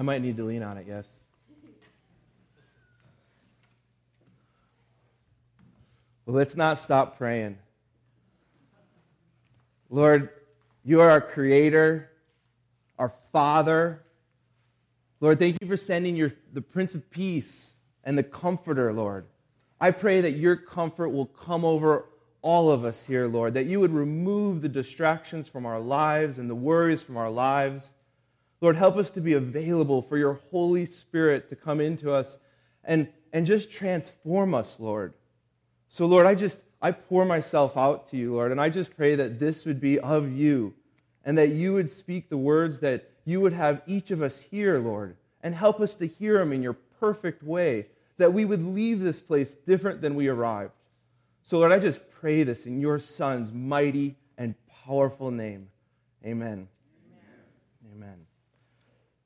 I might need to lean on it, yes. Well, let's not stop praying. Lord, you are our creator, our Father. Lord, thank you for sending your, the Prince of Peace and the Comforter, Lord. I pray that your comfort will come over all of us here, Lord, that you would remove the distractions from our lives and the worries from our lives. Lord, help us to be available for your Holy Spirit to come into us and, and just transform us, Lord. So, Lord, I just, I pour myself out to you, Lord, and I just pray that this would be of you and that you would speak the words that you would have each of us hear, Lord, and help us to hear them in your perfect way, that we would leave this place different than we arrived. So, Lord, I just pray this in your Son's mighty and powerful name. Amen. Amen. Amen.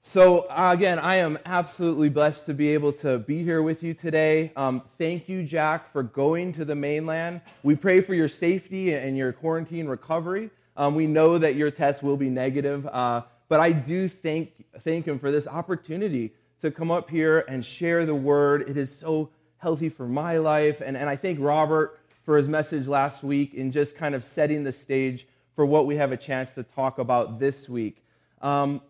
So, uh, again, I am absolutely blessed to be able to be here with you today. Um, thank you, Jack, for going to the mainland. We pray for your safety and your quarantine recovery. Um, we know that your test will be negative, uh, but I do thank, thank him for this opportunity to come up here and share the word. It is so healthy for my life. And, and I thank Robert for his message last week in just kind of setting the stage for what we have a chance to talk about this week. Um,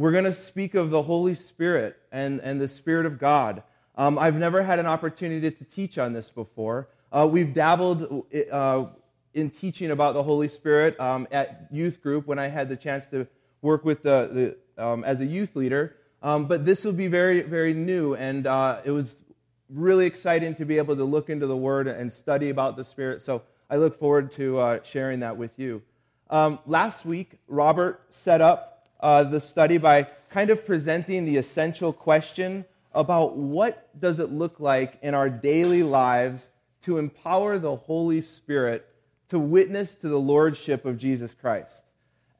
we're going to speak of the Holy Spirit and, and the Spirit of God. Um, I've never had an opportunity to teach on this before. Uh, we've dabbled uh, in teaching about the Holy Spirit um, at youth group when I had the chance to work with the, the um, as a youth leader. Um, but this will be very, very new, and uh, it was really exciting to be able to look into the Word and study about the Spirit. So I look forward to uh, sharing that with you. Um, last week, Robert set up uh, the study by kind of presenting the essential question about what does it look like in our daily lives to empower the Holy Spirit to witness to the lordship of Jesus Christ.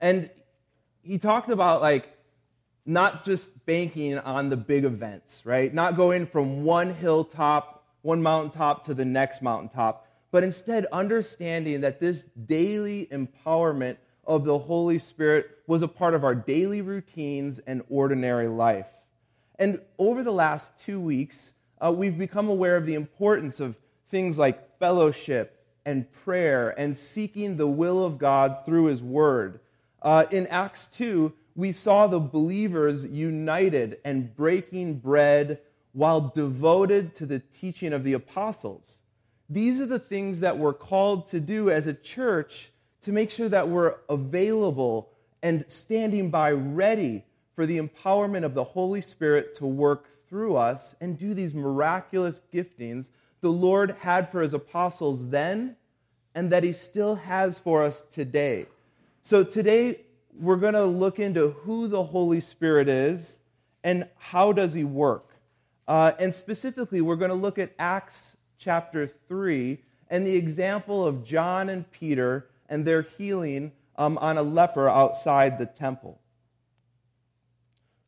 And he talked about like not just banking on the big events, right? Not going from one hilltop, one mountaintop to the next mountaintop, but instead understanding that this daily empowerment of the Holy Spirit was a part of our daily routines and ordinary life. And over the last two weeks, uh, we've become aware of the importance of things like fellowship and prayer and seeking the will of God through His Word. Uh, in Acts 2, we saw the believers united and breaking bread while devoted to the teaching of the apostles. These are the things that we're called to do as a church to make sure that we're available and standing by ready for the empowerment of the Holy Spirit to work through us and do these miraculous giftings the Lord had for his apostles then and that he still has for us today. So today we're going to look into who the Holy Spirit is and how does he work. Uh, and specifically, we're going to look at Acts chapter 3 and the example of John and Peter and their healing um, on a leper outside the temple.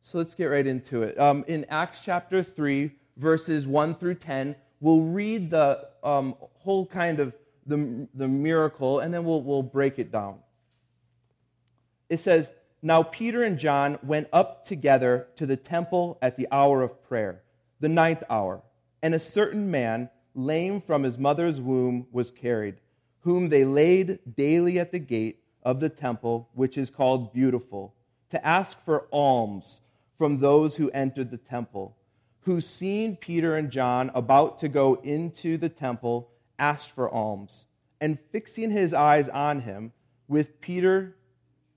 So let's get right into it. Um, in Acts chapter 3, verses 1 through 10, we'll read the um, whole kind of the, the miracle and then we'll, we'll break it down. It says, Now Peter and John went up together to the temple at the hour of prayer, the ninth hour, and a certain man, lame from his mother's womb, was carried whom they laid daily at the gate of the temple, which is called Beautiful, to ask for alms from those who entered the temple, who, seeing Peter and John about to go into the temple, asked for alms. And fixing his eyes on him, with Peter,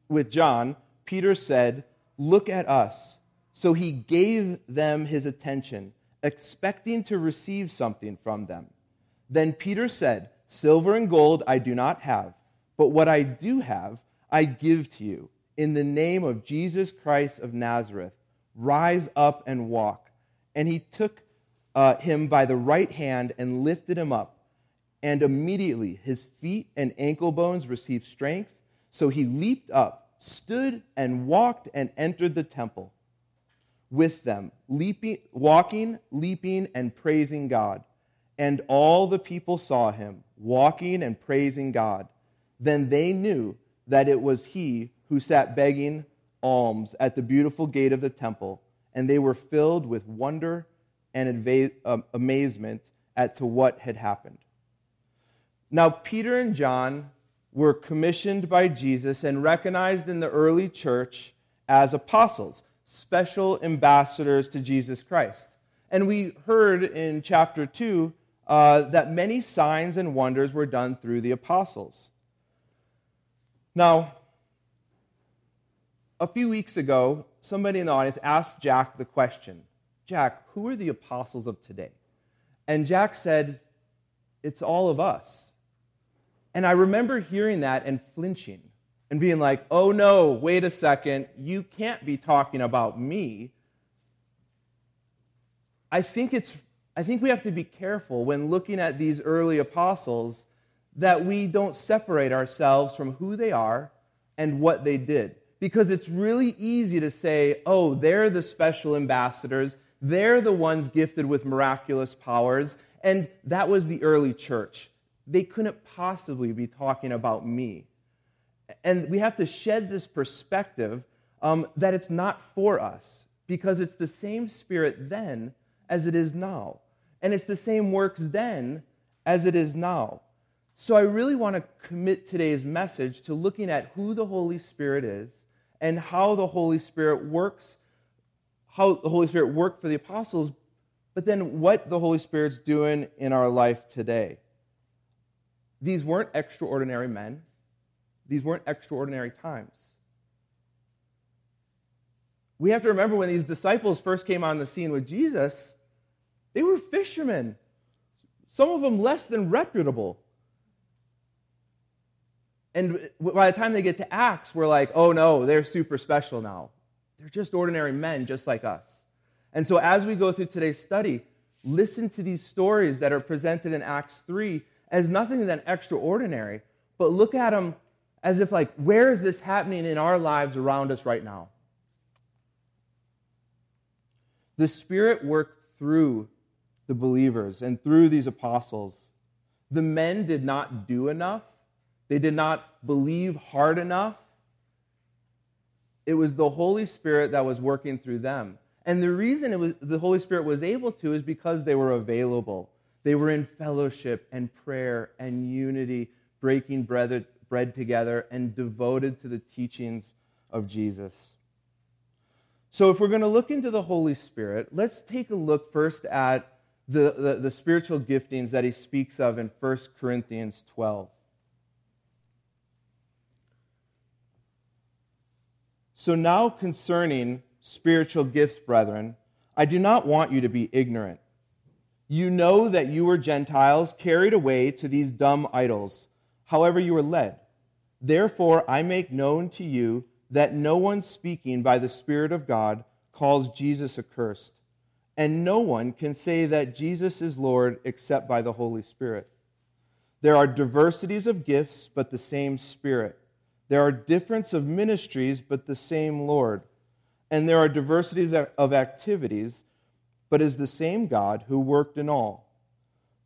with John, Peter said, Look at us. So he gave them his attention, expecting to receive something from them. Then Peter said, Silver and gold I do not have, but what I do have, I give to you. In the name of Jesus Christ of Nazareth, rise up and walk. And he took uh, him by the right hand and lifted him up. And immediately his feet and ankle bones received strength. So he leaped up, stood, and walked and entered the temple with them, leaping, walking, leaping, and praising God. And all the people saw him walking and praising God. Then they knew that it was he who sat begging alms at the beautiful gate of the temple, and they were filled with wonder and um, amazement at to what had happened. Now, Peter and John were commissioned by Jesus and recognized in the early church as apostles, special ambassadors to Jesus Christ. And we heard in chapter 2 uh, that many signs and wonders were done through the apostles. Now, a few weeks ago, somebody in the audience asked Jack the question Jack, who are the apostles of today? And Jack said, It's all of us. And I remember hearing that and flinching and being like, oh no, wait a second, you can't be talking about me. I think, it's, I think we have to be careful when looking at these early apostles that we don't separate ourselves from who they are and what they did. Because it's really easy to say, oh, they're the special ambassadors, they're the ones gifted with miraculous powers, and that was the early church they couldn't possibly be talking about me. And we have to shed this perspective um, that it's not for us because it's the same spirit then as it is now. And it's the same works then as it is now. So I really want to commit today's message to looking at who the Holy Spirit is and how the Holy Spirit works, how the Holy Spirit worked for the apostles, but then what the Holy Spirit's doing in our life today. These weren't extraordinary men, these weren't extraordinary times. We have to remember when these disciples first came on the scene with Jesus, they were fishermen, some of them less than reputable. And by the time they get to Acts, we're like, oh no, they're super special now. They're just ordinary men, just like us. And so as we go through today's study, listen to these stories that are presented in Acts 3 as nothing than extraordinary, but look at them as if, like, where is this happening in our lives around us right now? The Spirit worked through the believers and through these apostles. The men did not do enough, they did not believe hard enough. It was the Holy Spirit that was working through them. And the reason it was, the Holy Spirit was able to is because they were available. They were in fellowship and prayer and unity, breaking bread, bread together and devoted to the teachings of Jesus. So, if we're going to look into the Holy Spirit, let's take a look first at the, the, the, spiritual giftings that he speaks of in 1 Corinthians 12. So, now concerning spiritual gifts, brethren, I do not want you to be ignorant. You know that you were Gentiles carried away to these dumb idols, however you were led. Therefore, I make known to you that no one speaking by the Spirit of God calls Jesus accursed, and no one can say that Jesus is Lord except by the Holy Spirit. There are diversities of gifts, but the same Spirit. There are difference of ministries, but the same Lord. And there are diversities of activities but is the same God who worked in all.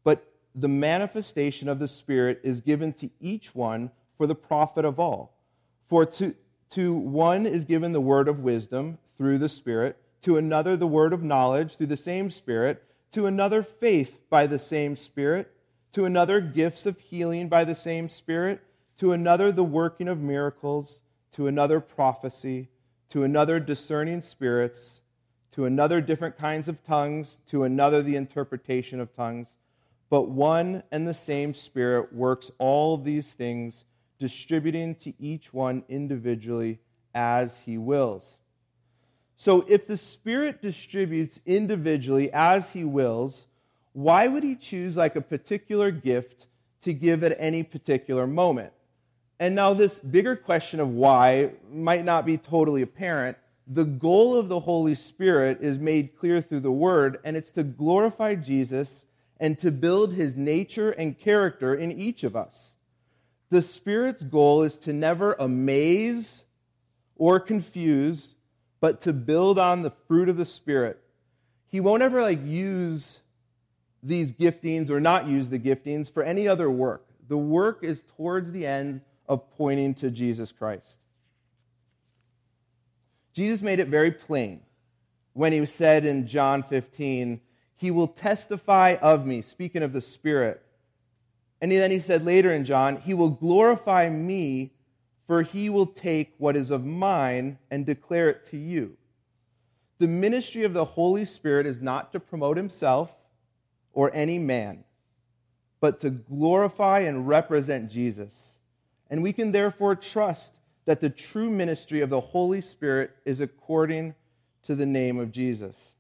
But the manifestation of the Spirit is given to each one for the profit of all. For to, to one is given the word of wisdom through the Spirit, to another the word of knowledge through the same Spirit, to another faith by the same Spirit, to another gifts of healing by the same Spirit, to another the working of miracles, to another prophecy, to another discerning spirits to another different kinds of tongues, to another the interpretation of tongues. But one and the same Spirit works all these things, distributing to each one individually as he wills. So, if the Spirit distributes individually as he wills, why would he choose like a particular gift to give at any particular moment? And now, this bigger question of why might not be totally apparent, the goal of the Holy Spirit is made clear through the Word, and it's to glorify Jesus and to build his nature and character in each of us. The Spirit's goal is to never amaze or confuse, but to build on the fruit of the Spirit. He won't ever like use these giftings or not use the giftings for any other work. The work is towards the end of pointing to Jesus Christ. Jesus made it very plain when he said in John 15, He will testify of me, speaking of the Spirit. And then he said later in John, He will glorify me, for he will take what is of mine and declare it to you. The ministry of the Holy Spirit is not to promote himself or any man, but to glorify and represent Jesus. And we can therefore trust that the true ministry of the Holy Spirit is according to the name of Jesus.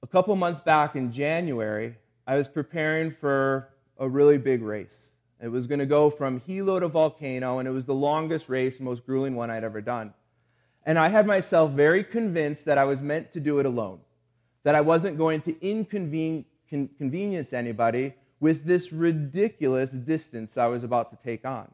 A couple months back in January, I was preparing for a really big race. It was going to go from Hilo to Volcano, and it was the longest race, most grueling one I'd ever done. And I had myself very convinced that I was meant to do it alone, that I wasn't going to inconvenience anybody with this ridiculous distance I was about to take on.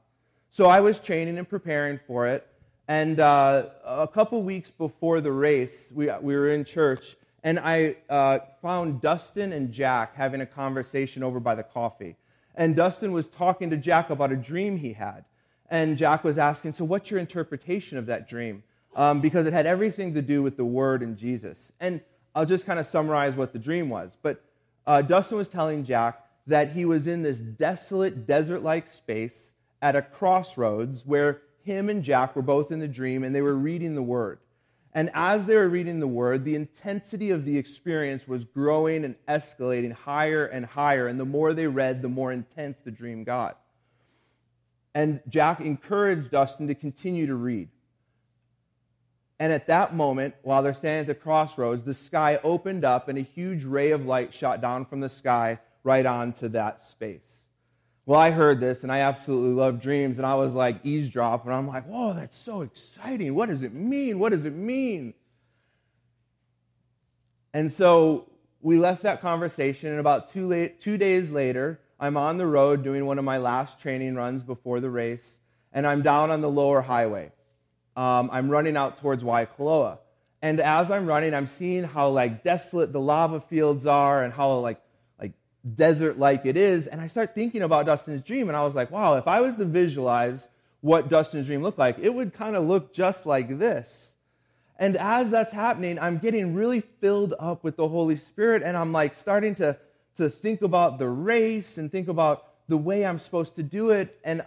So I was training and preparing for it. And uh, a couple weeks before the race, we, we were in church, and I uh, found Dustin and Jack having a conversation over by the coffee. And Dustin was talking to Jack about a dream he had. And Jack was asking, So, what's your interpretation of that dream? Um, because it had everything to do with the Word and Jesus. And I'll just kind of summarize what the dream was. But uh, Dustin was telling Jack that he was in this desolate, desert like space at a crossroads where him and Jack were both in the dream and they were reading the Word. And as they were reading the Word, the intensity of the experience was growing and escalating higher and higher. And the more they read, the more intense the dream got. And Jack encouraged Dustin to continue to read. And at that moment, while they're standing at the crossroads, the sky opened up and a huge ray of light shot down from the sky right onto that space. Well, I heard this and I absolutely love dreams, and I was like eavesdrop, and I'm like, whoa, that's so exciting. What does it mean? What does it mean? And so we left that conversation, and about two, two days later, I'm on the road doing one of my last training runs before the race, and I'm down on the lower highway. Um, I'm running out towards Waikoloa. And as I'm running, I'm seeing how like desolate the lava fields are and how like desert like it is. And I start thinking about Dustin's dream, and I was like, wow, if I was to visualize what Dustin's dream looked like, it would kind of look just like this. And as that's happening, I'm getting really filled up with the Holy Spirit, and I'm like starting to, to think about the race and think about the way I'm supposed to do it. And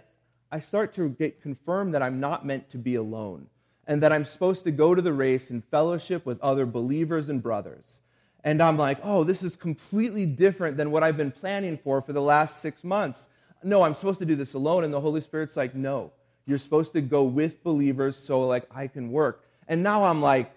I start to get confirmed that I'm not meant to be alone and that I'm supposed to go to the race in fellowship with other believers and brothers. And I'm like, oh, this is completely different than what I've been planning for for the last six months. No, I'm supposed to do this alone. And the Holy Spirit's like, no, you're supposed to go with believers so like I can work. And now I'm like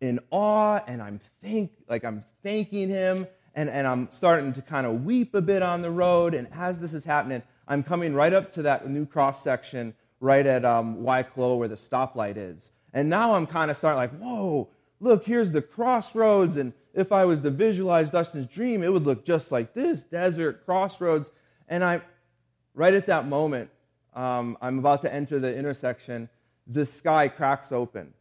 in awe and I'm thank like I'm thanking him and, and I'm starting to kind of weep a bit on the road. And as this is happening, I'm coming right up to that new cross section right at um, Waikoloa where the stoplight is. And now I'm kind of starting like, whoa, look, here's the crossroads. And if I was to visualize Dustin's dream, it would look just like this desert crossroads. And I, right at that moment, um, I'm about to enter the intersection, the sky cracks open,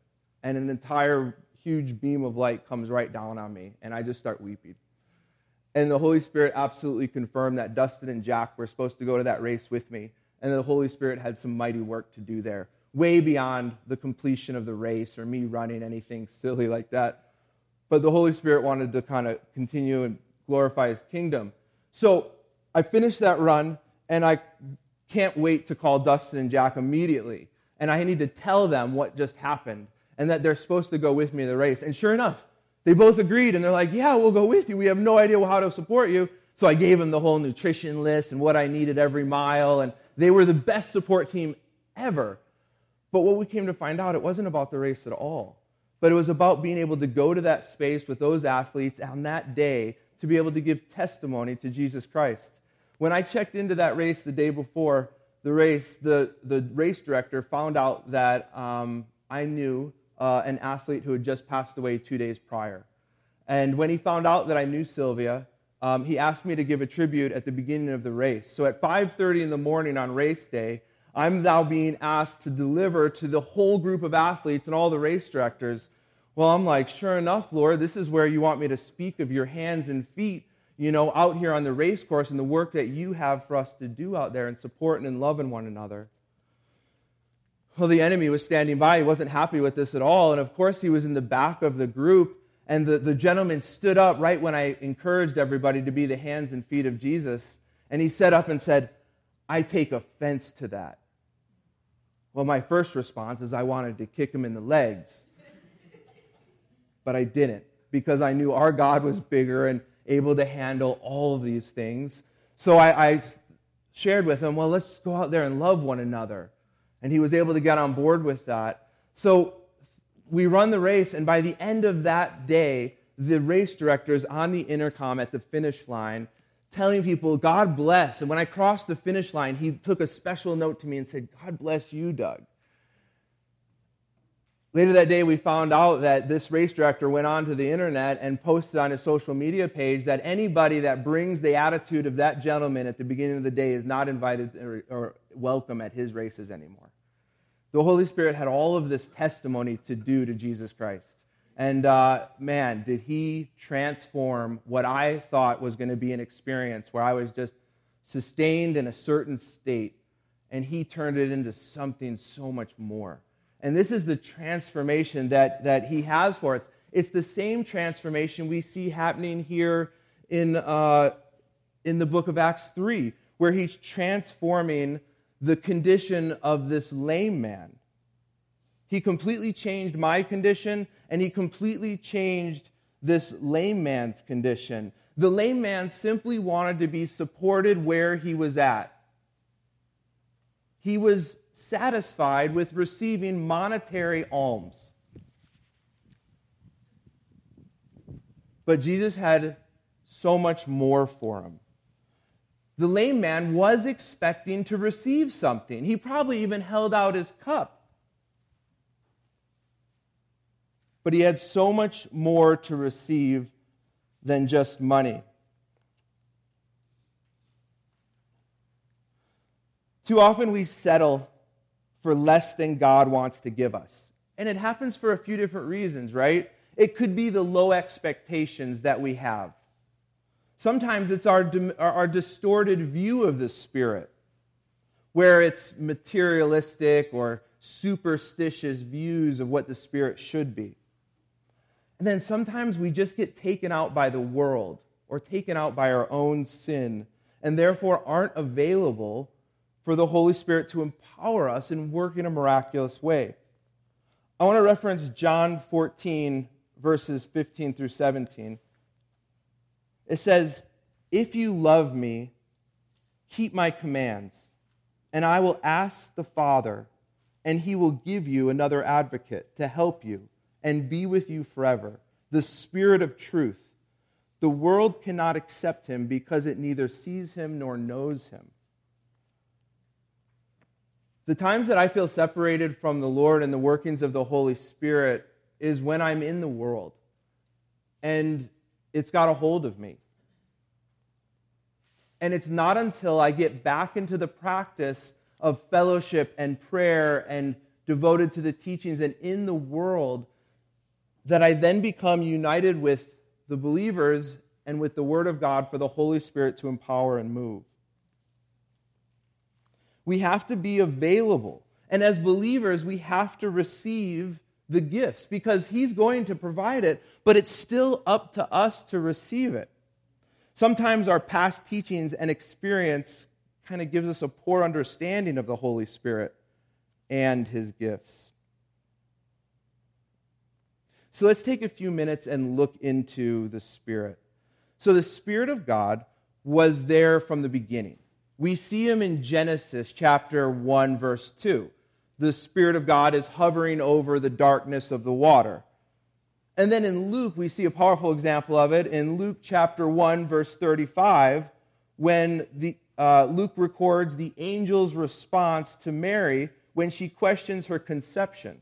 and an entire huge beam of light comes right down on me, and I just start weeping. And the Holy Spirit absolutely confirmed that Dustin and Jack were supposed to go to that race with me, and the Holy Spirit had some mighty work to do there, way beyond the completion of the race or me running anything silly like that but the Holy Spirit wanted to kind of continue and glorify his kingdom. So I finished that run, and I can't wait to call Dustin and Jack immediately. And I need to tell them what just happened and that they're supposed to go with me in the race. And sure enough, they both agreed, and they're like, Yeah, we'll go with you. We have no idea how to support you. So I gave them the whole nutrition list and what I needed every mile, and they were the best support team ever. But what we came to find out, it wasn't about the race at all but it was about being able to go to that space with those athletes on that day to be able to give testimony to Jesus Christ. When I checked into that race the day before the race, the, the race director found out that um, I knew uh, an athlete who had just passed away two days prior. And when he found out that I knew Sylvia, um, he asked me to give a tribute at the beginning of the race. So at 5:30 in the morning on race day, I'm now being asked to deliver to the whole group of athletes and all the race directors. Well, I'm like, sure enough, Lord, this is where you want me to speak of your hands and feet, you know, out here on the race course and the work that you have for us to do out there and supporting and loving one another. Well, the enemy was standing by. He wasn't happy with this at all. And of course, he was in the back of the group. And the, the gentleman stood up right when I encouraged everybody to be the hands and feet of Jesus. And he stood up and said, I take offense to that. Well, my first response is I wanted to kick him in the legs. But I didn't because I knew our God was bigger and able to handle all of these things. So I, I shared with him, well, let's go out there and love one another. And he was able to get on board with that. So we run the race, and by the end of that day, the race director is on the intercom at the finish line telling people, God bless. And when I crossed the finish line, he took a special note to me and said, God bless you, Doug. Later that day, we found out that this race director went onto the internet and posted on his social media page that anybody that brings the attitude of that gentleman at the beginning of the day is not invited or, welcome at his races anymore. The Holy Spirit had all of this testimony to do to Jesus Christ. And uh, man, did he transform what I thought was going to be an experience where I was just sustained in a certain state, and he turned it into something so much more. And this is the transformation that, that he has for us. It's the same transformation we see happening here in, uh, in the book of Acts 3, where he's transforming the condition of this lame man. He completely changed my condition, and he completely changed this lame man's condition. The lame man simply wanted to be supported where he was at. He was satisfied with receiving monetary alms. But Jesus had so much more for him. The lame man was expecting to receive something. He probably even held out his cup. But he had so much more to receive than just money. Too often we settle for less than God wants to give us. And it happens for a few different reasons, right? It could be the low expectations that we have. Sometimes it's our, our distorted view of the Spirit, where it's materialistic or superstitious views of what the Spirit should be. And then sometimes we just get taken out by the world or taken out by our own sin and therefore aren't available for the Holy Spirit to empower us and work in a miraculous way. I want to reference John 14, verses 15 through 17. It says, If you love me, keep my commands, and I will ask the Father, and he will give you another advocate to help you and be with you forever, the Spirit of truth. The world cannot accept him because it neither sees him nor knows him. The times that I feel separated from the Lord and the workings of the Holy Spirit is when I'm in the world and it's got a hold of me. And it's not until I get back into the practice of fellowship and prayer and devoted to the teachings and in the world that I then become united with the believers and with the Word of God for the Holy Spirit to empower and move. We have to be available. And as believers, we have to receive the gifts because He's going to provide it, but it's still up to us to receive it. Sometimes our past teachings and experience kind of gives us a poor understanding of the Holy Spirit and His gifts. So let's take a few minutes and look into the Spirit. So the Spirit of God was there from the beginning. We see him in Genesis chapter 1, verse 2. The Spirit of God is hovering over the darkness of the water. And then in Luke, we see a powerful example of it in Luke chapter 1, verse 35, when the, uh, Luke records the angel's response to Mary when she questions her conception.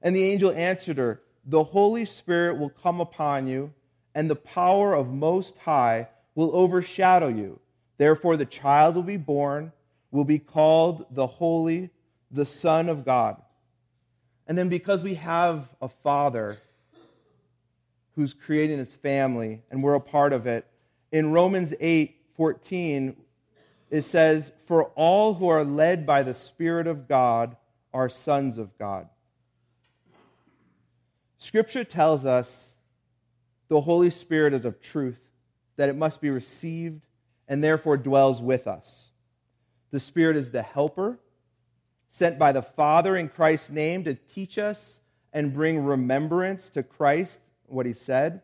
And the angel answered her, The Holy Spirit will come upon you, and the power of Most High will overshadow you. Therefore, the child will be born, will be called the Holy, the Son of God. And then, because we have a father who's creating his family and we're a part of it, in Romans 8 14, it says, For all who are led by the Spirit of God are sons of God. Scripture tells us the Holy Spirit is of truth, that it must be received and therefore dwells with us. The Spirit is the helper sent by the Father in Christ's name to teach us and bring remembrance to Christ, what he said.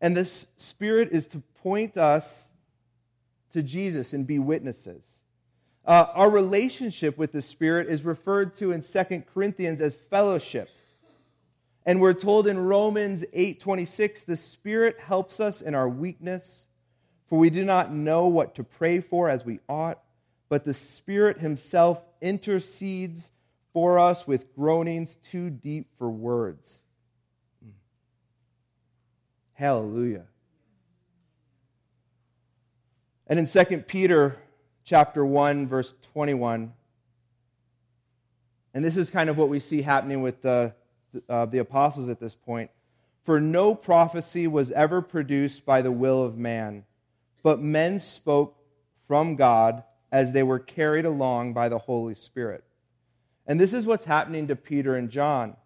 And this Spirit is to point us to Jesus and be witnesses. Uh, our relationship with the Spirit is referred to in 2 Corinthians as fellowship. And we're told in Romans 8:26, the Spirit helps us in our weakness, for we do not know what to pray for as we ought, but the Spirit himself intercedes for us with groanings too deep for words. Hmm. Hallelujah. And in 2 Peter chapter 1 verse 21 and this is kind of what we see happening with the, uh, the apostles at this point. For no prophecy was ever produced by the will of man, but men spoke from God as they were carried along by the Holy Spirit. And this is what's happening to Peter and John.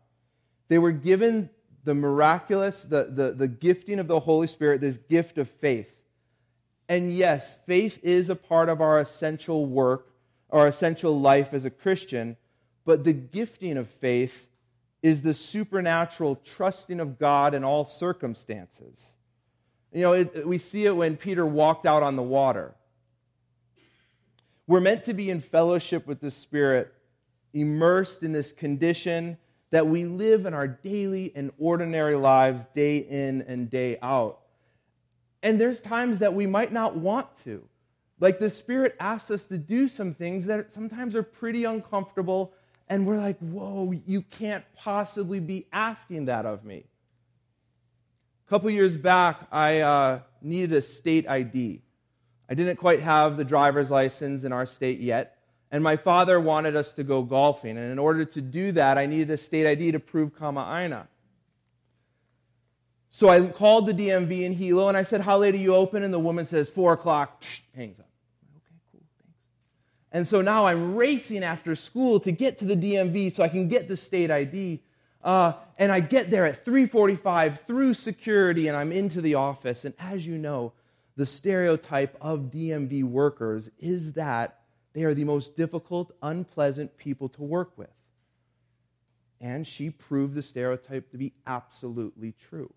They were given the miraculous, the, the, the gifting of the Holy Spirit, this gift of faith. And yes, faith is a part of our essential work, our essential life as a Christian, but the gifting of faith is the supernatural trusting of God in all circumstances. You know, it, we see it when Peter walked out on the water. We're meant to be in fellowship with the Spirit, immersed in this condition that we live in our daily and ordinary lives day in and day out. And there's times that we might not want to. Like the Spirit asks us to do some things that sometimes are pretty uncomfortable, and we're like, whoa, you can't possibly be asking that of me. A couple years back, I uh, needed a state ID. I didn't quite have the driver's license in our state yet, and my father wanted us to go golfing. And in order to do that, I needed a state ID to prove Kama'aina. So I called the DMV in Hilo and I said, How late are you open? And the woman says, 4 o'clock. Hangs up. And so now I'm racing after school to get to the DMV so I can get the state ID. Uh, and I get there at 3:45 through security, and I'm into the office. And as you know, the stereotype of DMV workers is that they are the most difficult, unpleasant people to work with. And she proved the stereotype to be absolutely true.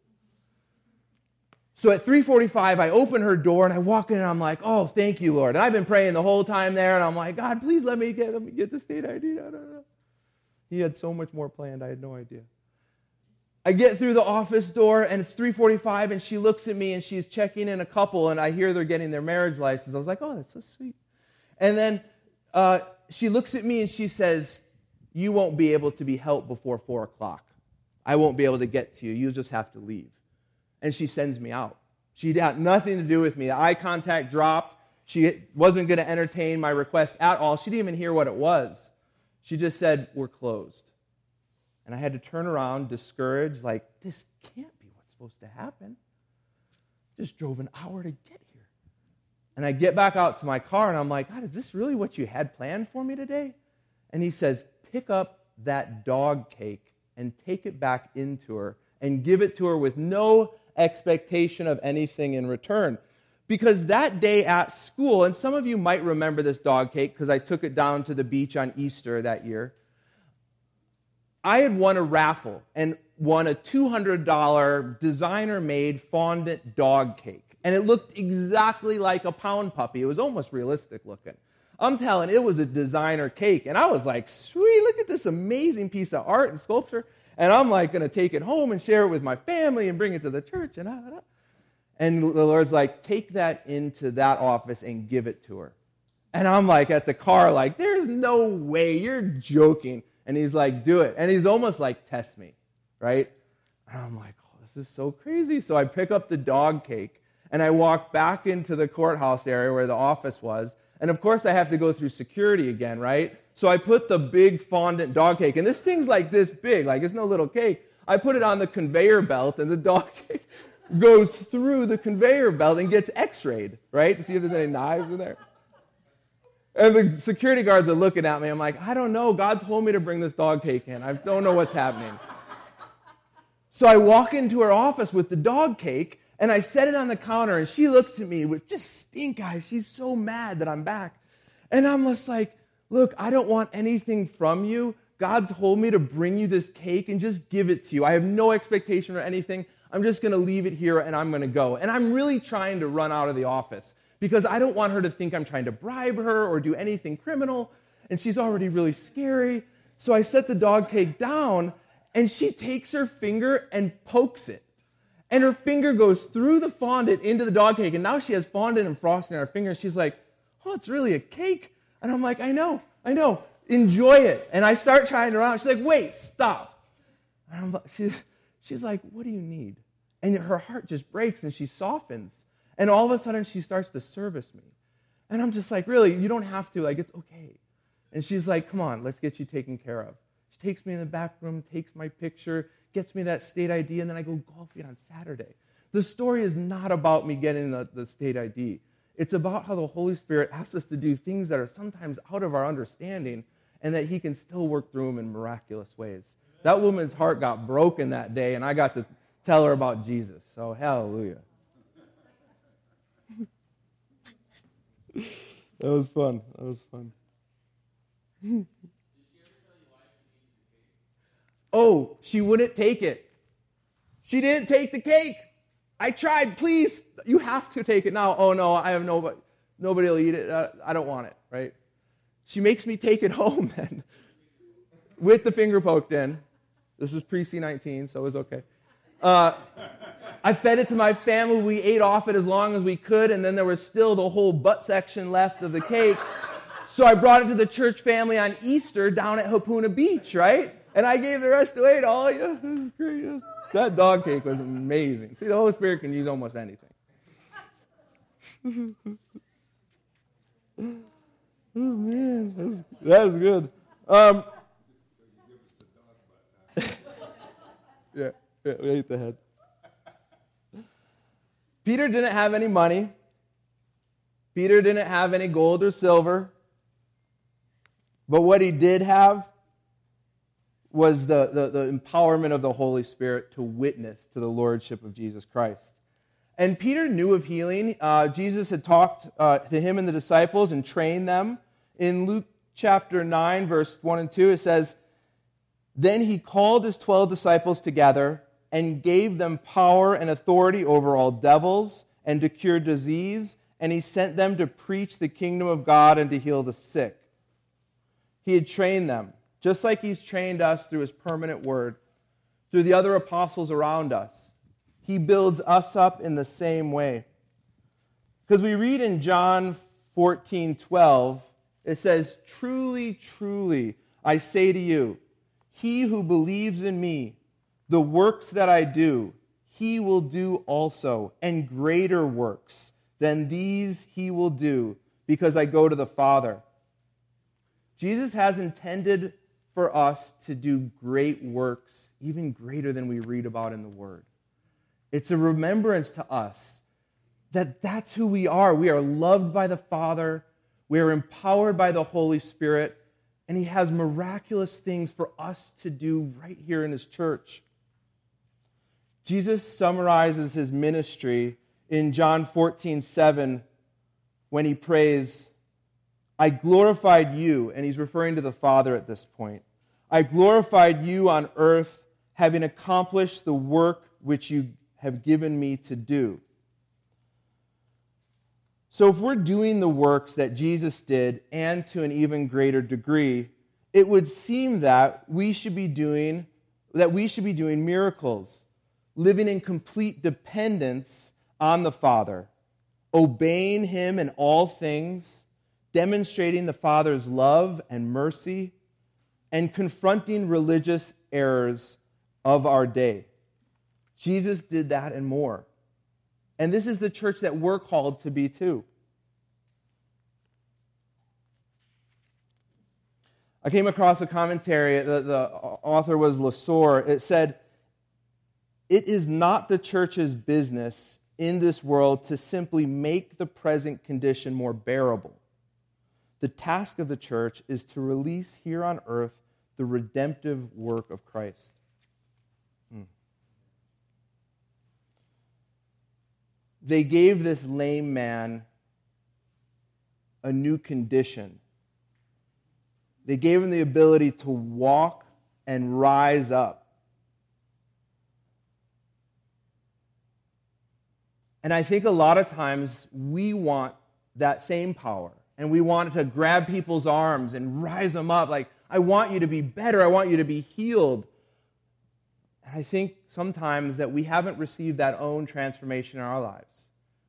So at 3:45 I open her door and I walk in and I'm like, "Oh, thank you, Lord." And I've been praying the whole time there and I'm like, "God, please let me get let me get the state ID." No, no, no. He had so much more planned. I had no idea. I get through the office door and it's 3:45 and she looks at me and she's checking in a couple and I hear they're getting their marriage license. I was like, "Oh, that's so sweet." And then uh, she looks at me and she says, "You won't be able to be helped before four o'clock. I won't be able to get to you. You'll just have to leave." And she sends me out. She had nothing to do with me. The eye contact dropped. She wasn't going to entertain my request at all. She didn't even hear what it was. She just said, "We're closed." And I had to turn around, discouraged, like, this can't be what's supposed to happen. Just drove an hour to get here. And I get back out to my car and I'm like, God, is this really what you had planned for me today? And he says, pick up that dog cake and take it back into her and give it to her with no expectation of anything in return. Because that day at school, and some of you might remember this dog cake because I took it down to the beach on Easter that year. I had won a raffle and won a $200 designer made fondant dog cake. And it looked exactly like a pound puppy. It was almost realistic looking. I'm telling it was a designer cake. And I was like, sweet, look at this amazing piece of art and sculpture. And I'm like going to take it home and share it with my family and bring it to the church. And, ah, and the Lord's like, take that into that office and give it to her. And I'm like at the car, like, there's no way, you're joking. And he's like, do it. And he's almost like, test me, right? And I'm like, oh, this is so crazy. So I pick up the dog cake and I walk back into the courthouse area where the office was. And of course, I have to go through security again, right? So I put the big fondant dog cake, and this thing's like this big, like it's no little cake. I put it on the conveyor belt, and the dog cake goes through the conveyor belt and gets x rayed, right? To see if there's any knives in there. And the security guards are looking at me. I'm like, I don't know. God told me to bring this dog cake in. I don't know what's happening. So I walk into her office with the dog cake and I set it on the counter and she looks at me with just stink eyes. She's so mad that I'm back. And I'm just like, look, I don't want anything from you. God told me to bring you this cake and just give it to you. I have no expectation or anything. I'm just going to leave it here and I'm going to go. And I'm really trying to run out of the office because I don't want her to think I'm trying to bribe her or do anything criminal. And she's already really scary. So I set the dog cake down and she takes her finger and pokes it. And her finger goes through the fondant into the dog cake. And now she has fondant and frosting on her finger. She's like, oh, it's really a cake. And I'm like, I know, I know. Enjoy it. And I start trying around. She's like, wait, stop. And I'm, she, she's like, what do you need? And her heart just breaks and she softens. And all of a sudden, she starts to service me. And I'm just like, really, you don't have to. Like, it's okay. And she's like, come on, let's get you taken care of. She takes me in the back room, takes my picture, gets me that state ID, and then I go golfing on Saturday. The story is not about me getting the, the state ID. It's about how the Holy Spirit asks us to do things that are sometimes out of our understanding and that He can still work through them in miraculous ways. That woman's heart got broken that day, and I got to tell her about Jesus. So, hallelujah. that was fun. That was fun. oh, she wouldn't take it. She didn't take the cake. I tried. Please, you have to take it now. Oh no, I have nobody. Nobody will eat it. I don't want it. Right? She makes me take it home then, with the finger poked in. This is pre C19, so it was okay. Uh, I fed it to my family. We ate off it as long as we could, and then there was still the whole butt section left of the cake. So I brought it to the church family on Easter down at Hapuna Beach, right? And I gave the rest away to all you. It was great. That dog cake was amazing. See, the Holy Spirit can use almost anything. oh man, that's, that's good. Um, yeah, yeah, we ate the head. Peter didn't have any money. Peter didn't have any gold or silver. But what he did have was the, the, the, empowerment of the Holy Spirit to witness to the Lordship of Jesus Christ. And Peter knew of healing. Uh, Jesus had talked uh, to him and the disciples and trained them. In Luke chapter 9, verse 1 and 2, it says, Then he called his 12 disciples together and gave them power and authority over all devils and to cure disease, and he sent them to preach the kingdom of God and to heal the sick. He had trained them, just like He's trained us through His permanent word, through the other apostles around us. He builds us up in the same way. Because we read in John 14 12, it says, Truly, truly, I say to you, he who believes in me, the works that I do, he will do also, and greater works than these he will do, because I go to the Father. Jesus has intended for us to do great works, even greater than we read about in the Word. It's a remembrance to us that that's who we are. We are loved by the Father, we are empowered by the Holy Spirit, and He has miraculous things for us to do right here in His church. Jesus summarizes his ministry in John 14, 7, when he prays, I glorified you, and he's referring to the Father at this point. I glorified you on earth, having accomplished the work which you have given me to do. So, if we're doing the works that Jesus did, and to an even greater degree, it would seem that we should be doing that we should be doing miracles, living in complete dependence on the Father, obeying Him in all things demonstrating the Father's love and mercy, and confronting religious errors of our day. Jesus did that and more. And this is the church that we're called to be too. I came across a commentary, the, the author was Lasor. It said, It is not the church's business in this world to simply make the present condition more bearable the task of the church is to release here on earth the redemptive work of Christ. Hmm. They gave this lame man a new condition. They gave him the ability to walk and rise up. And I think a lot of times we want that same power. And we want to grab people's arms and rise them up. Like, I want you to be better. I want you to be healed. And I think sometimes that we haven't received that own transformation in our lives.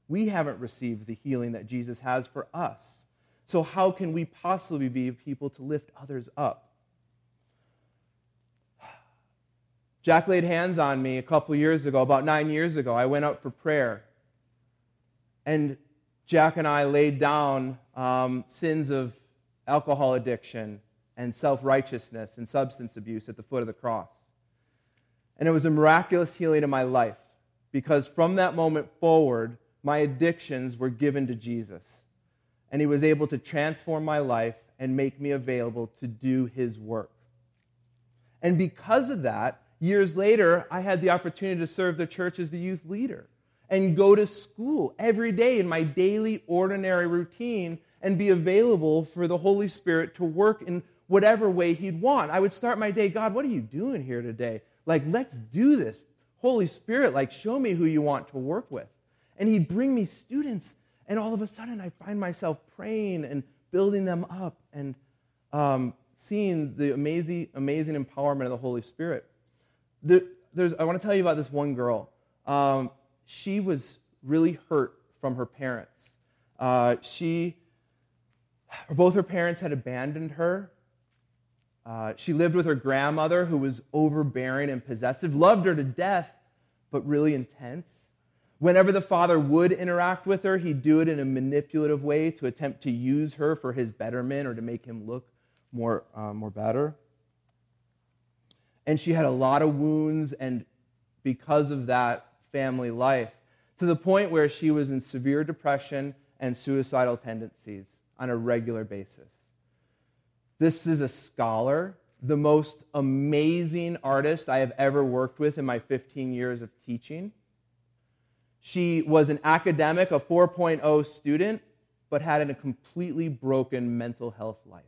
We haven't received the healing that Jesus has for us. So, how can we possibly be people to lift others up? Jack laid hands on me a couple years ago, about nine years ago. I went out for prayer. And Jack and I laid down um, sins of alcohol addiction and self righteousness and substance abuse at the foot of the cross. And it was a miraculous healing in my life because from that moment forward, my addictions were given to Jesus. And he was able to transform my life and make me available to do his work. And because of that, years later, I had the opportunity to serve the church as the youth leader and go to school every day in my daily, ordinary routine and be available for the Holy Spirit to work in whatever way He'd want. I would start my day, God, what are you doing here today? Like, let's do this. Holy Spirit, like, show me who you want to work with. And He'd bring me students, and all of a sudden I find myself praying and building them up and um, seeing the amazing, amazing empowerment of the Holy Spirit. I want to tell you about this one girl. Um, she was really hurt from her parents. Uh, she, both her parents had abandoned her. Uh, she lived with her grandmother, who was overbearing and possessive, loved her to death, but really intense. Whenever the father would interact with her, he'd do it in a manipulative way to attempt to use her for his betterment or to make him look more, uh, more better. And she had a lot of wounds, and because of that, family life to the point where she was in severe depression and suicidal tendencies on a regular basis. This is a scholar, the most amazing artist I have ever worked with in my 15 years of teaching. She was an academic, a 4.0 student, but had a completely broken mental health life.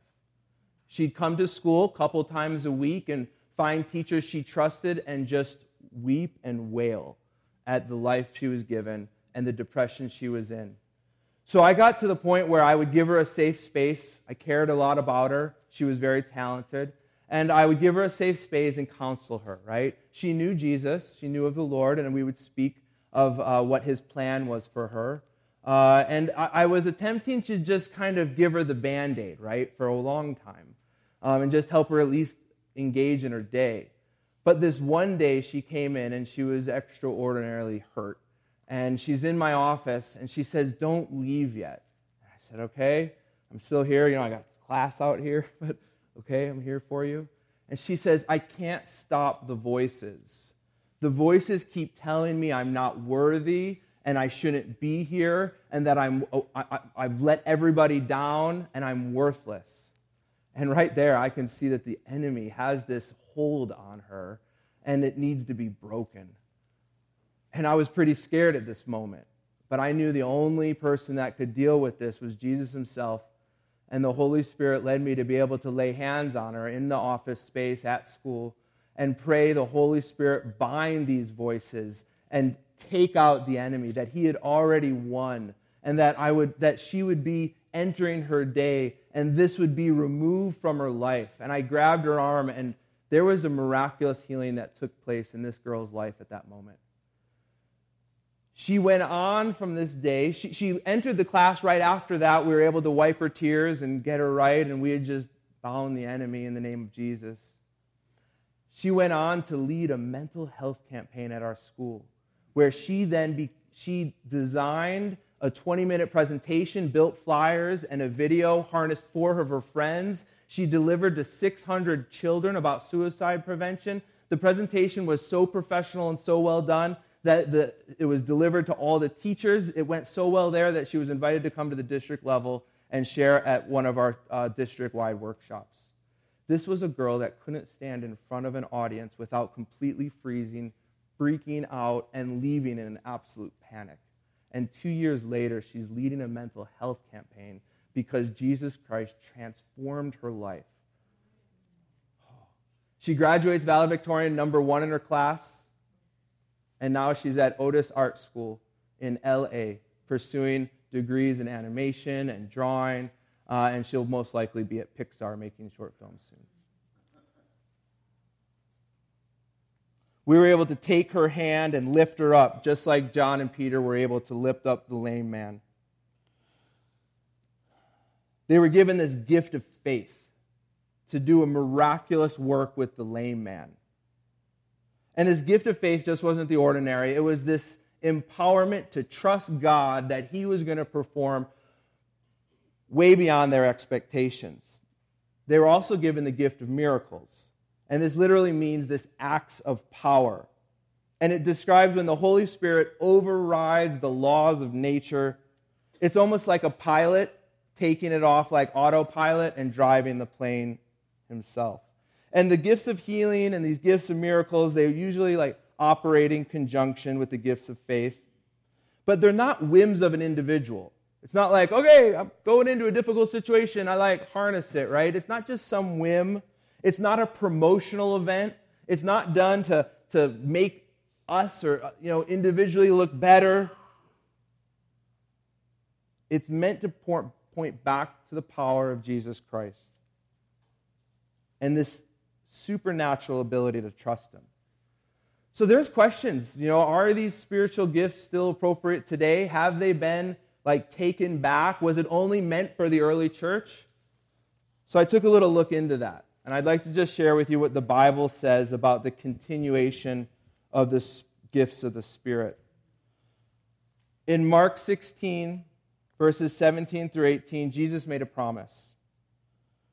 She'd come to school a couple times a week and find teachers she trusted and just weep and wail at the life she was given and the depression she was in. So I got to the point where I would give her a safe space. I cared a lot about her. She was very talented. And I would give her a safe space and counsel her, right? She knew Jesus, she knew of the Lord, and we would speak of uh, what his plan was for her. Uh, and I, I, was attempting to just kind of give her the band aid, right, for a long time, um, and just help her at least engage in her day. But this one day she came in and she was extraordinarily hurt. And she's in my office and she says, Don't leave yet. I said, Okay, I'm still here. You know, I got class out here, but okay, I'm here for you. And she says, I can't stop the voices. The voices keep telling me I'm not worthy and I shouldn't be here and that I'm, oh, I, have let everybody down and I'm worthless. And right there, I can see that the enemy has this hold on her and it needs to be broken. And I was pretty scared at this moment, but I knew the only person that could deal with this was Jesus himself. And the Holy Spirit led me to be able to lay hands on her in the office space at school and pray the Holy Spirit bind these voices and take out the enemy that he had already won and that I would that she would be entering her day and this would be removed from her life. And I grabbed her arm and there was a miraculous healing that took place in this girl's life at that moment. She went on from this day. She, she entered the class right after that. We were able to wipe her tears and get her right, and we had just bound the enemy in the name of Jesus. She went on to lead a mental health campaign at our school, where she then be, she designed a 20 minute presentation, built flyers and a video, harnessed four of her friends, she delivered to 600 children about suicide prevention. The presentation was so professional and so well done that the, it was delivered to all the teachers. It went so well there that she was invited to come to the district level and share at one of our uh, district wide workshops. This was a girl that couldn't stand in front of an audience without completely freezing, freaking out, and leaving in an absolute panic. And two years later, she's leading a mental health campaign because Jesus Christ transformed her life. She graduates valedictorian number one in her class, and now she's at Otis Art School in LA pursuing degrees in animation and drawing, uh, and she'll most likely be at Pixar making short films soon. We were able to take her hand and lift her up, just like John and Peter were able to lift up the lame man. They were given this gift of faith to do a miraculous work with the lame man. And this gift of faith just wasn't the ordinary, it was this empowerment to trust God that He was going to perform way beyond their expectations. They were also given the gift of miracles. And this literally means this acts of power. And it describes when the Holy Spirit overrides the laws of nature. It's almost like a pilot taking it off like autopilot and driving the plane himself. And the gifts of healing and these gifts of miracles, they usually like operate in conjunction with the gifts of faith. But they're not whims of an individual. It's not like, okay, I'm going into a difficult situation, I like harness it, right? It's not just some whim. It's not a promotional event. It's not done to, to make us or uh, you know individually look better. It's meant to point back to the power of Jesus Christ and this supernatural ability to trust Him. So there's questions. You know, are these spiritual gifts still appropriate today? Have they been like taken back? Was it only meant for the early church? So I took a little look into that. And I'd like to just share with you what the Bible says about the continuation of the gifts of the Spirit. In Mark 16, verses 17 through 18, Jesus made a promise.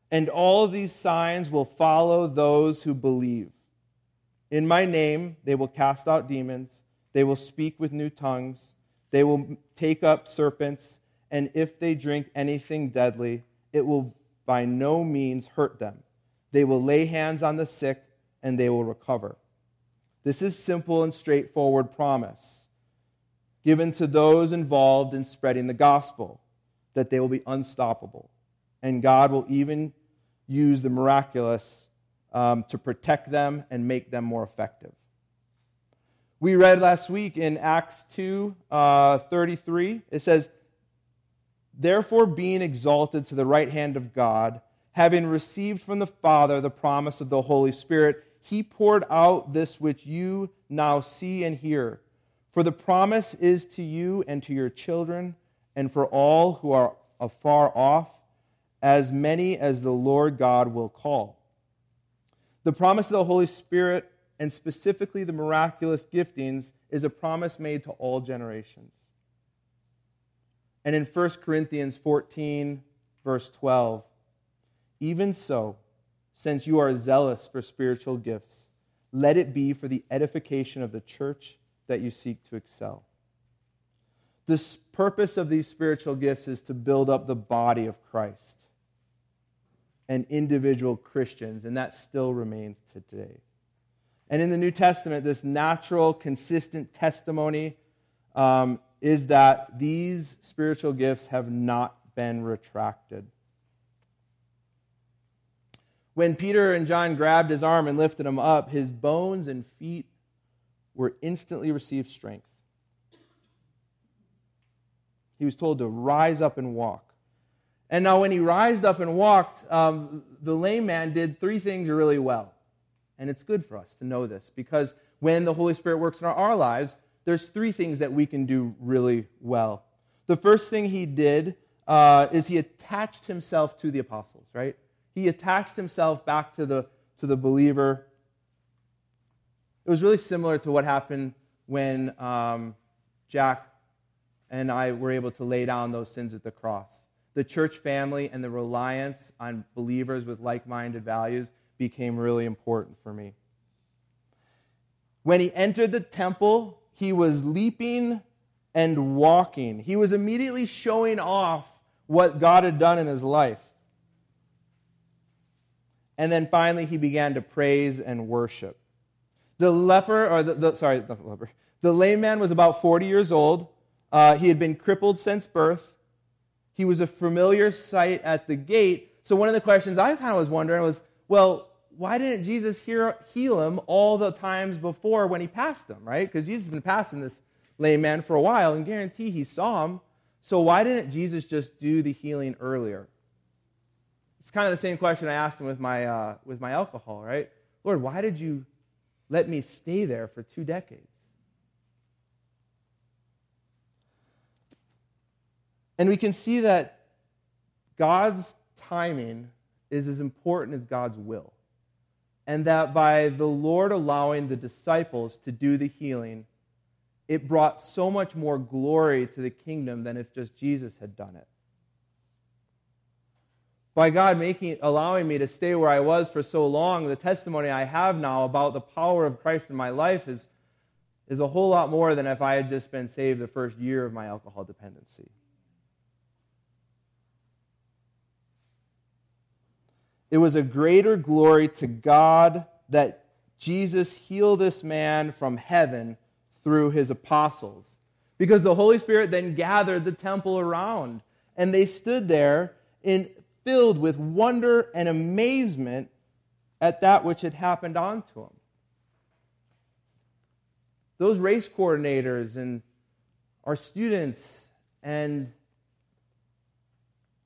And all of these signs will follow those who believe. In my name, they will cast out demons, they will speak with new tongues, they will take up serpents, and if they drink anything deadly, it will by no means hurt them. They will lay hands on the sick, and they will recover. This is simple and straightforward promise given to those involved in spreading the gospel that they will be unstoppable and God will even use the miraculous um, to protect them and make them more effective. We read last week in Acts 2 uh, 33, it says, Therefore, being exalted to the right hand of God, having received from the Father the promise of the Holy Spirit, he poured out this which you now see and hear. For the promise is to you and to your children, and for all who are afar off as many as the Lord God will call. The promise of the Holy Spirit, and specifically the miraculous giftings, is a promise made to all generations. And in 1 Corinthians 14, verse 12, even so, since you are zealous for spiritual gifts, let it be for the edification of the church that you seek to excel. The purpose of these spiritual gifts is to build up the body of Christ and individual Christians, and that still remains today. And in the New Testament, this natural, consistent testimony um, is that these spiritual gifts have not been retracted. When Peter and John grabbed his arm and lifted him up, his bones and feet were instantly received strength. He was told to rise up and walk. And now, when he rised up and walked, um, the lame man did three things really well. And it's good for us to know this because when the Holy Spirit works in our, our lives, there's three things that we can do really well. The first thing he did uh, is he attached himself to the apostles, right? He attached himself back to the, to the believer. It was really similar to what happened when um, Jack and I were able to lay down those sins at the cross the church family and the reliance on believers with like minded values became really important for me. When he entered the temple, he was leaping and walking. He was immediately showing off what God had done in his life. And then finally, he began to praise and worship. The leper, or the, the sorry, the leper, the lame man was about 40 years old. Uh, he had been crippled since birth. He was a familiar sight at the gate. So one of the questions I kind of was wondering was, well, why didn't Jesus hear, heal him all the times before when he passed him, right? Because Jesus has been passing this lame man for a while and guarantee he saw him. So why didn't Jesus just do the healing earlier? It's kind of the same question I asked him with my, uh, with my alcohol, right? Lord, why did you let me stay there for two decades? And we can see that God's timing is as important as God's will. And that by the Lord allowing the disciples to do the healing, it brought so much more glory to the kingdom than if just Jesus had done it. By God making allowing me to stay where I was for so long, the testimony I have now about the power of Christ in my life is, is a whole lot more than if I had just been saved the first year of my alcohol dependency. It was a greater glory to God that Jesus healed this man from heaven through his apostles. Because the Holy Spirit then gathered the temple around, and they stood there in, filled with wonder and amazement at that which had happened unto him. Those race coordinators and our students and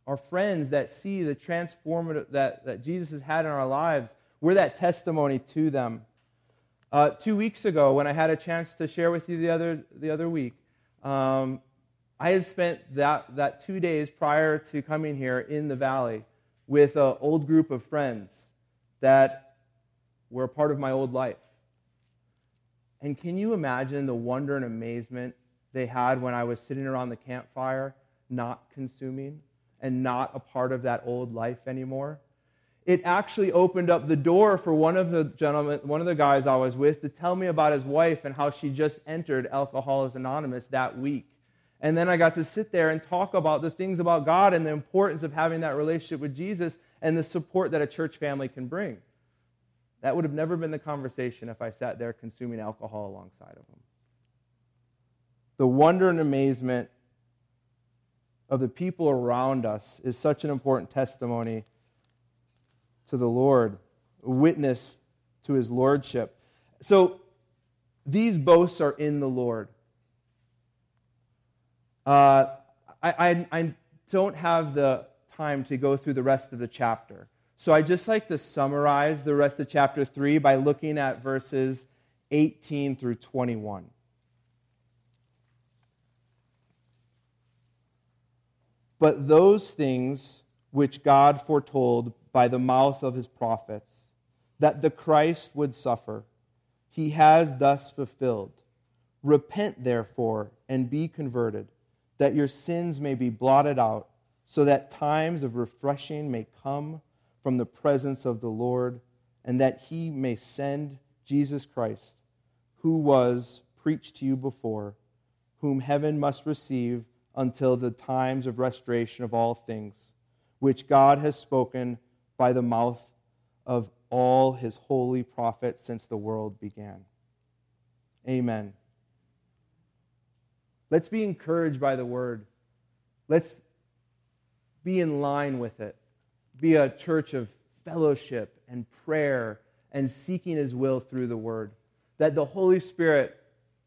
our friends that see the transformative that, that Jesus has had in our lives, we're that testimony to them. Uh, two weeks ago, when I had a chance to share with you the other, the other week, um, I had spent that, that two days prior to coming here in the valley with an old group of friends that were a part of my old life. And can you imagine the wonder and amazement they had when I was sitting around the campfire, not consuming? and not a part of that old life anymore. It actually opened up the door for one of the gentlemen, one of the guys I was with, to tell me about his wife and how she just entered Alcoholics Anonymous that week. And then I got to sit there and talk about the things about God and the importance of having that relationship with Jesus and the support that a church family can bring. That would have never been the conversation if I sat there consuming alcohol alongside of him. The wonder and amazement of the people around us is such an important testimony to the Lord, a witness to his lordship. So these boasts are in the Lord. Uh, I, I, I don't have the time to go through the rest of the chapter. So I just like to summarize the rest of chapter 3 by looking at verses 18 through 21. But those things which God foretold by the mouth of his prophets, that the Christ would suffer, he has thus fulfilled. Repent, therefore, and be converted, that your sins may be blotted out, so that times of refreshing may come from the presence of the Lord, and that he may send Jesus Christ, who was preached to you before, whom heaven must receive until the times of restoration of all things, which God has spoken by the mouth of all his holy prophets since the world began. Amen. Let's be encouraged by the word. Let's be in line with it. Be a church of fellowship and prayer and seeking his will through the word. That the Holy Spirit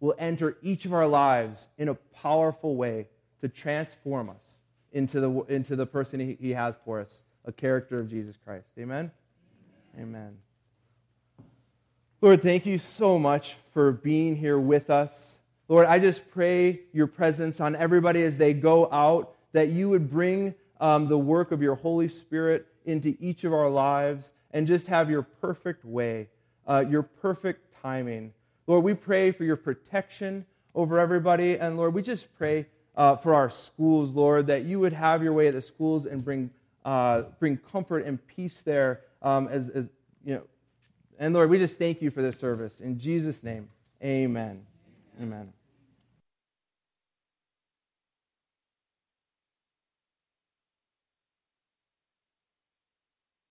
will enter each of our lives in a powerful way to transform us into the, into the person he, he has for us, a character of Jesus Christ. Amen? Amen. Lord, thank you so much for being here with us. Lord, I just pray your presence on everybody as they go out, that you would bring um, the work of your Holy Spirit into each of our lives and just have your perfect way, uh, your perfect timing. Lord, we pray for your protection over everybody. And Lord, we just pray uh, for our schools, Lord, that you would have your way at the schools and bring, uh, bring comfort and peace there um, as, as, you know. And Lord, we just thank you for this service. In Jesus' name, amen. Amen.